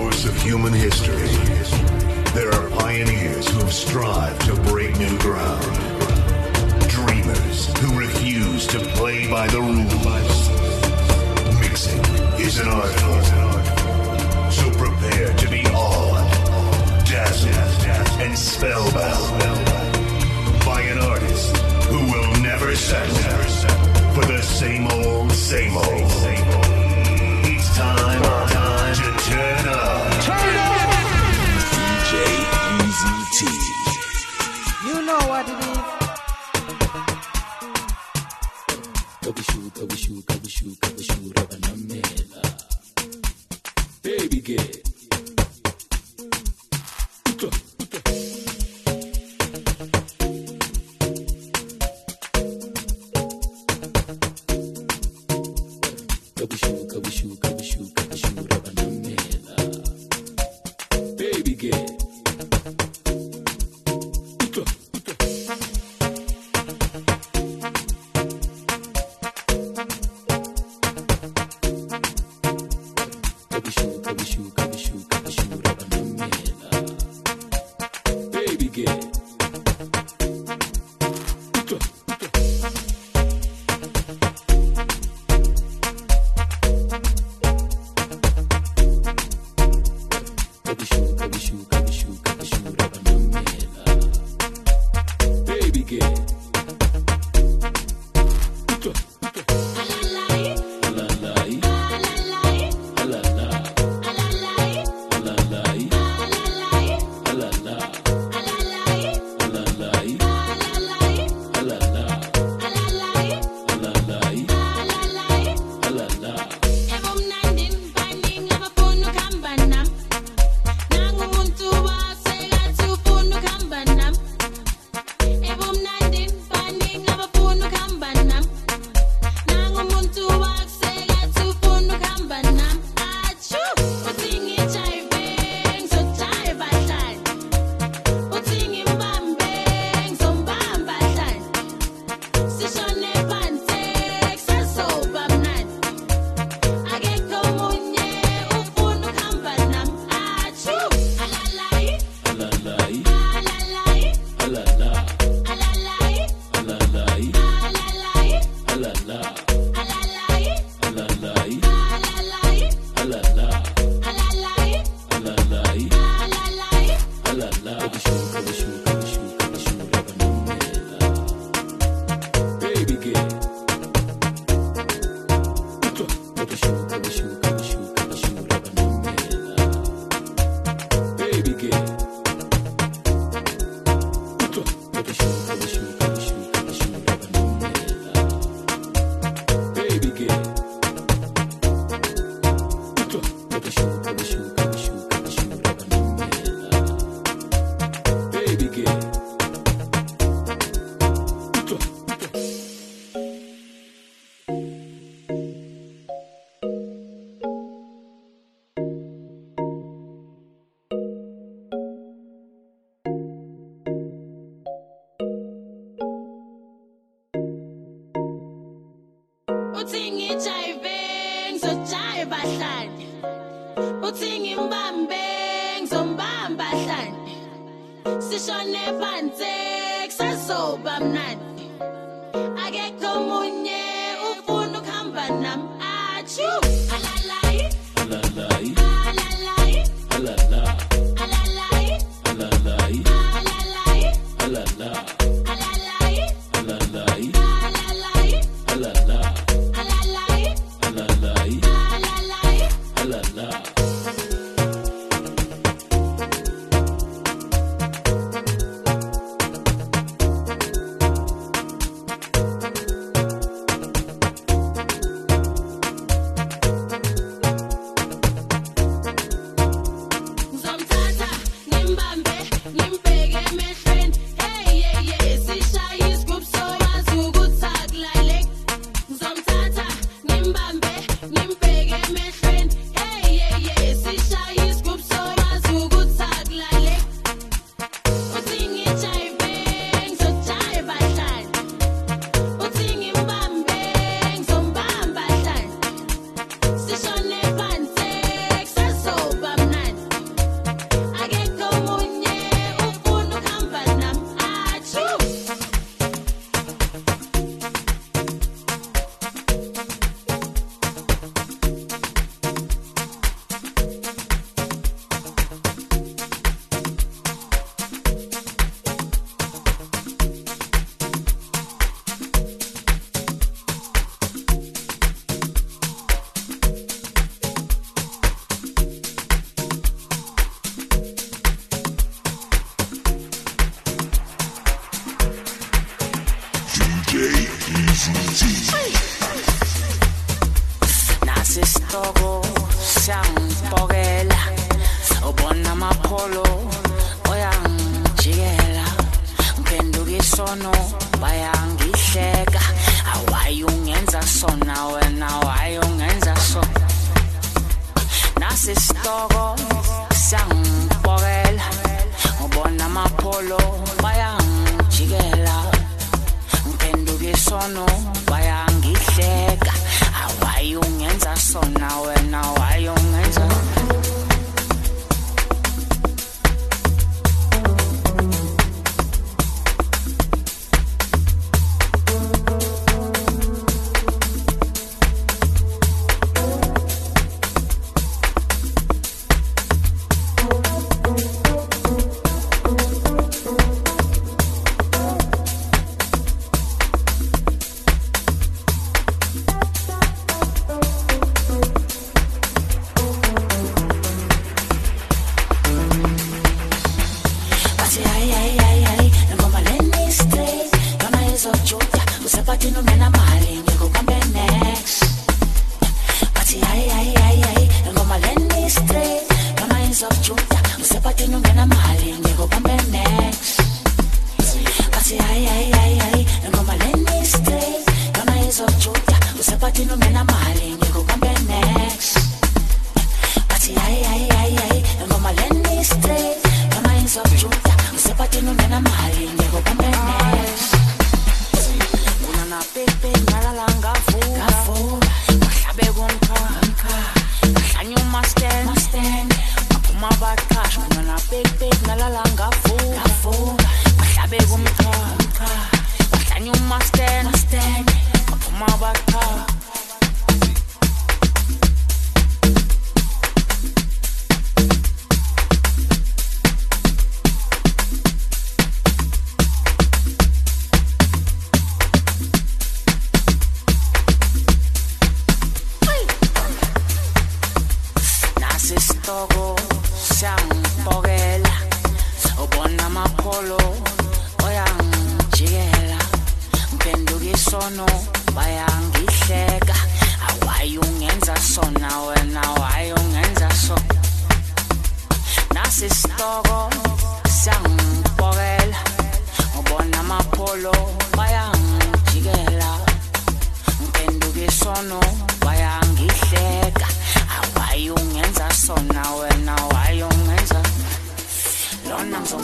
course of human history, there are pioneers who have strived to break new ground. Dreamers who refuse to play by the rules. Mixing is an art form. So prepare to be awed, dazzled, and spellbound by an artist who will never settle for the same old, same old. know what it is.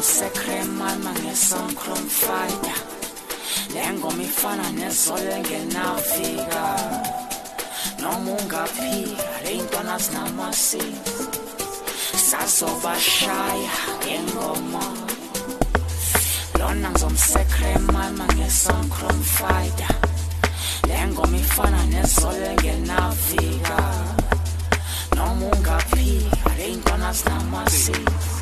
ngisekremana ngesoncrom fider le ngoma ifana nezolo engenafika noma ungaphika le ntwana zinamasiko. Sazobashaya ngengoma. Lona ngizomsekremana ngesoncrom fider le ngoma ifana nezolo engenafika noma ungaphika le ntwana zinamasiko.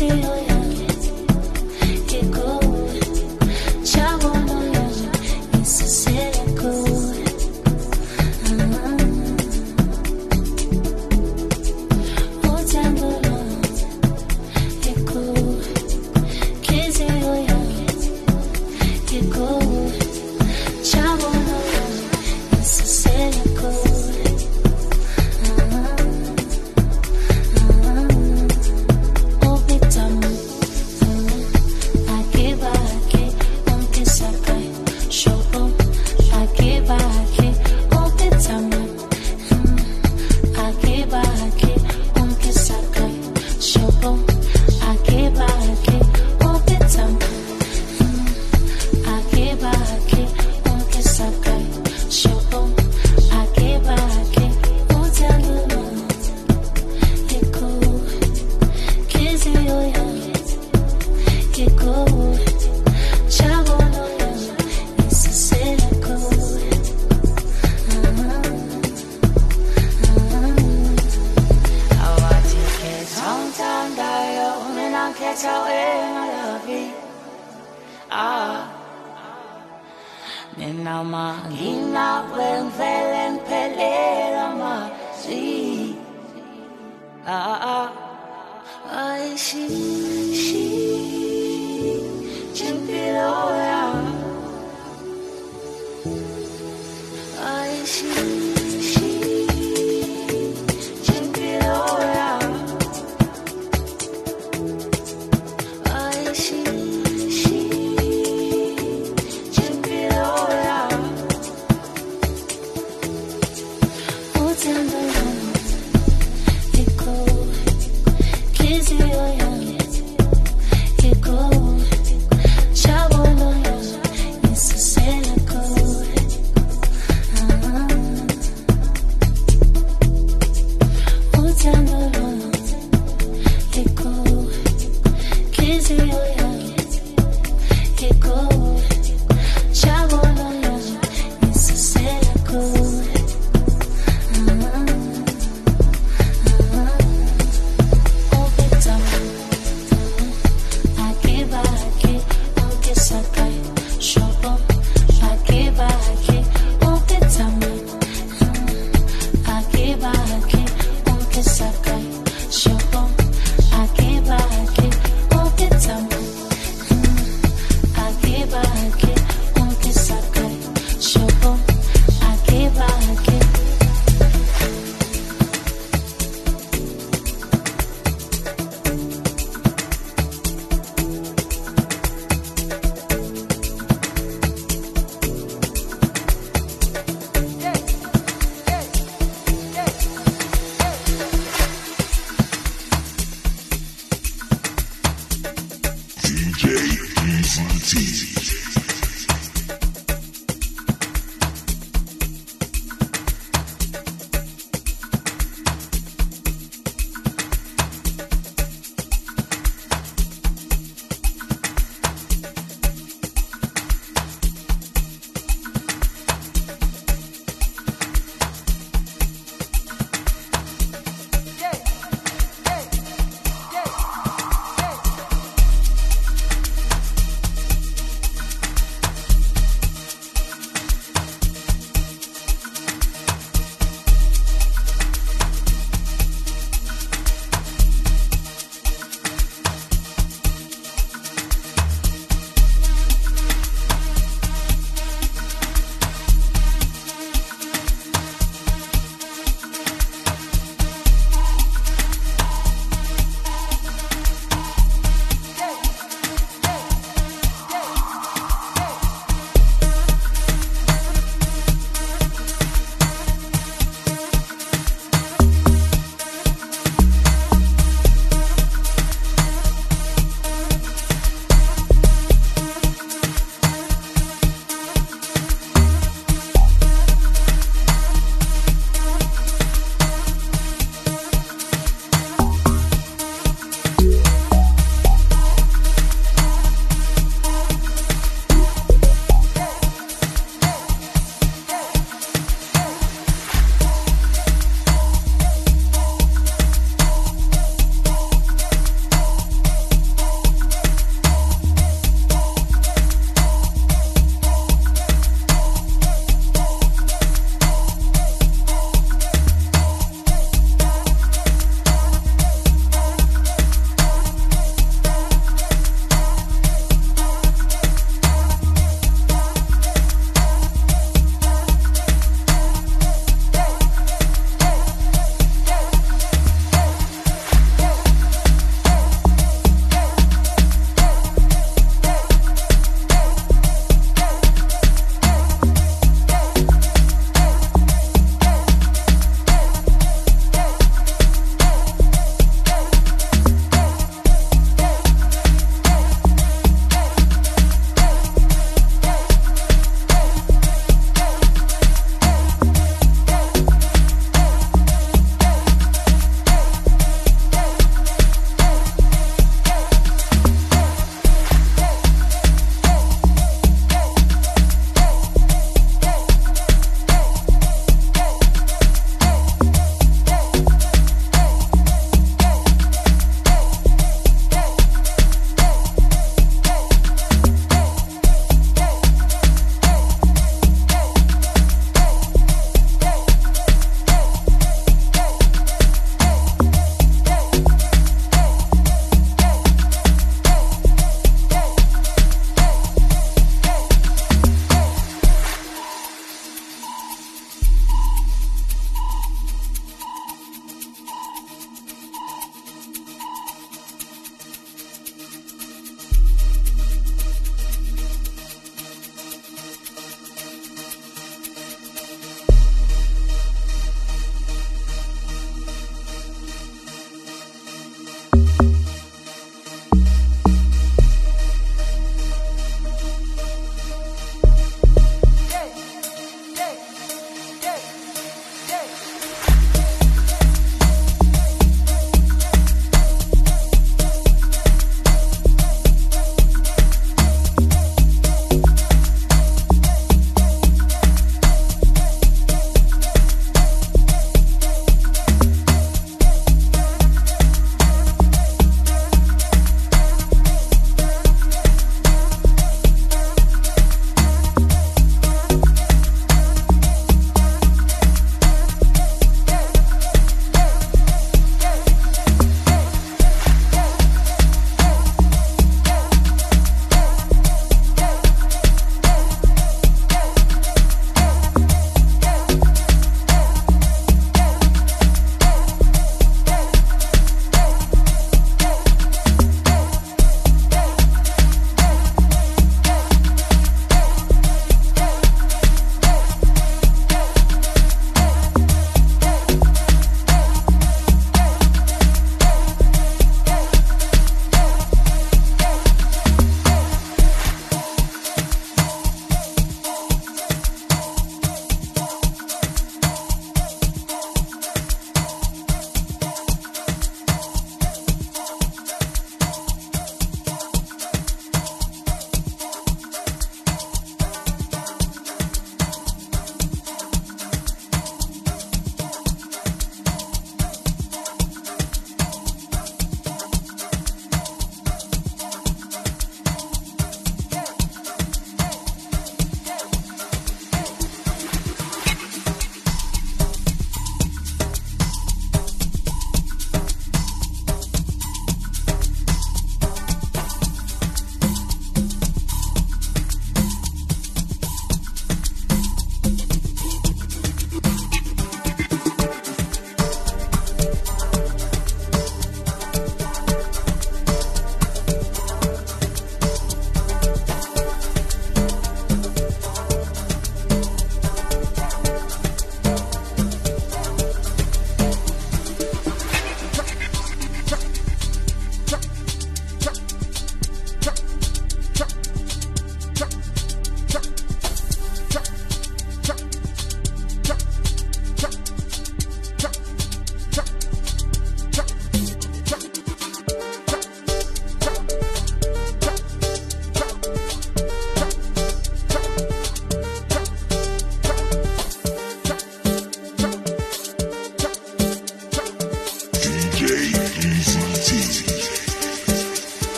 nhliziyo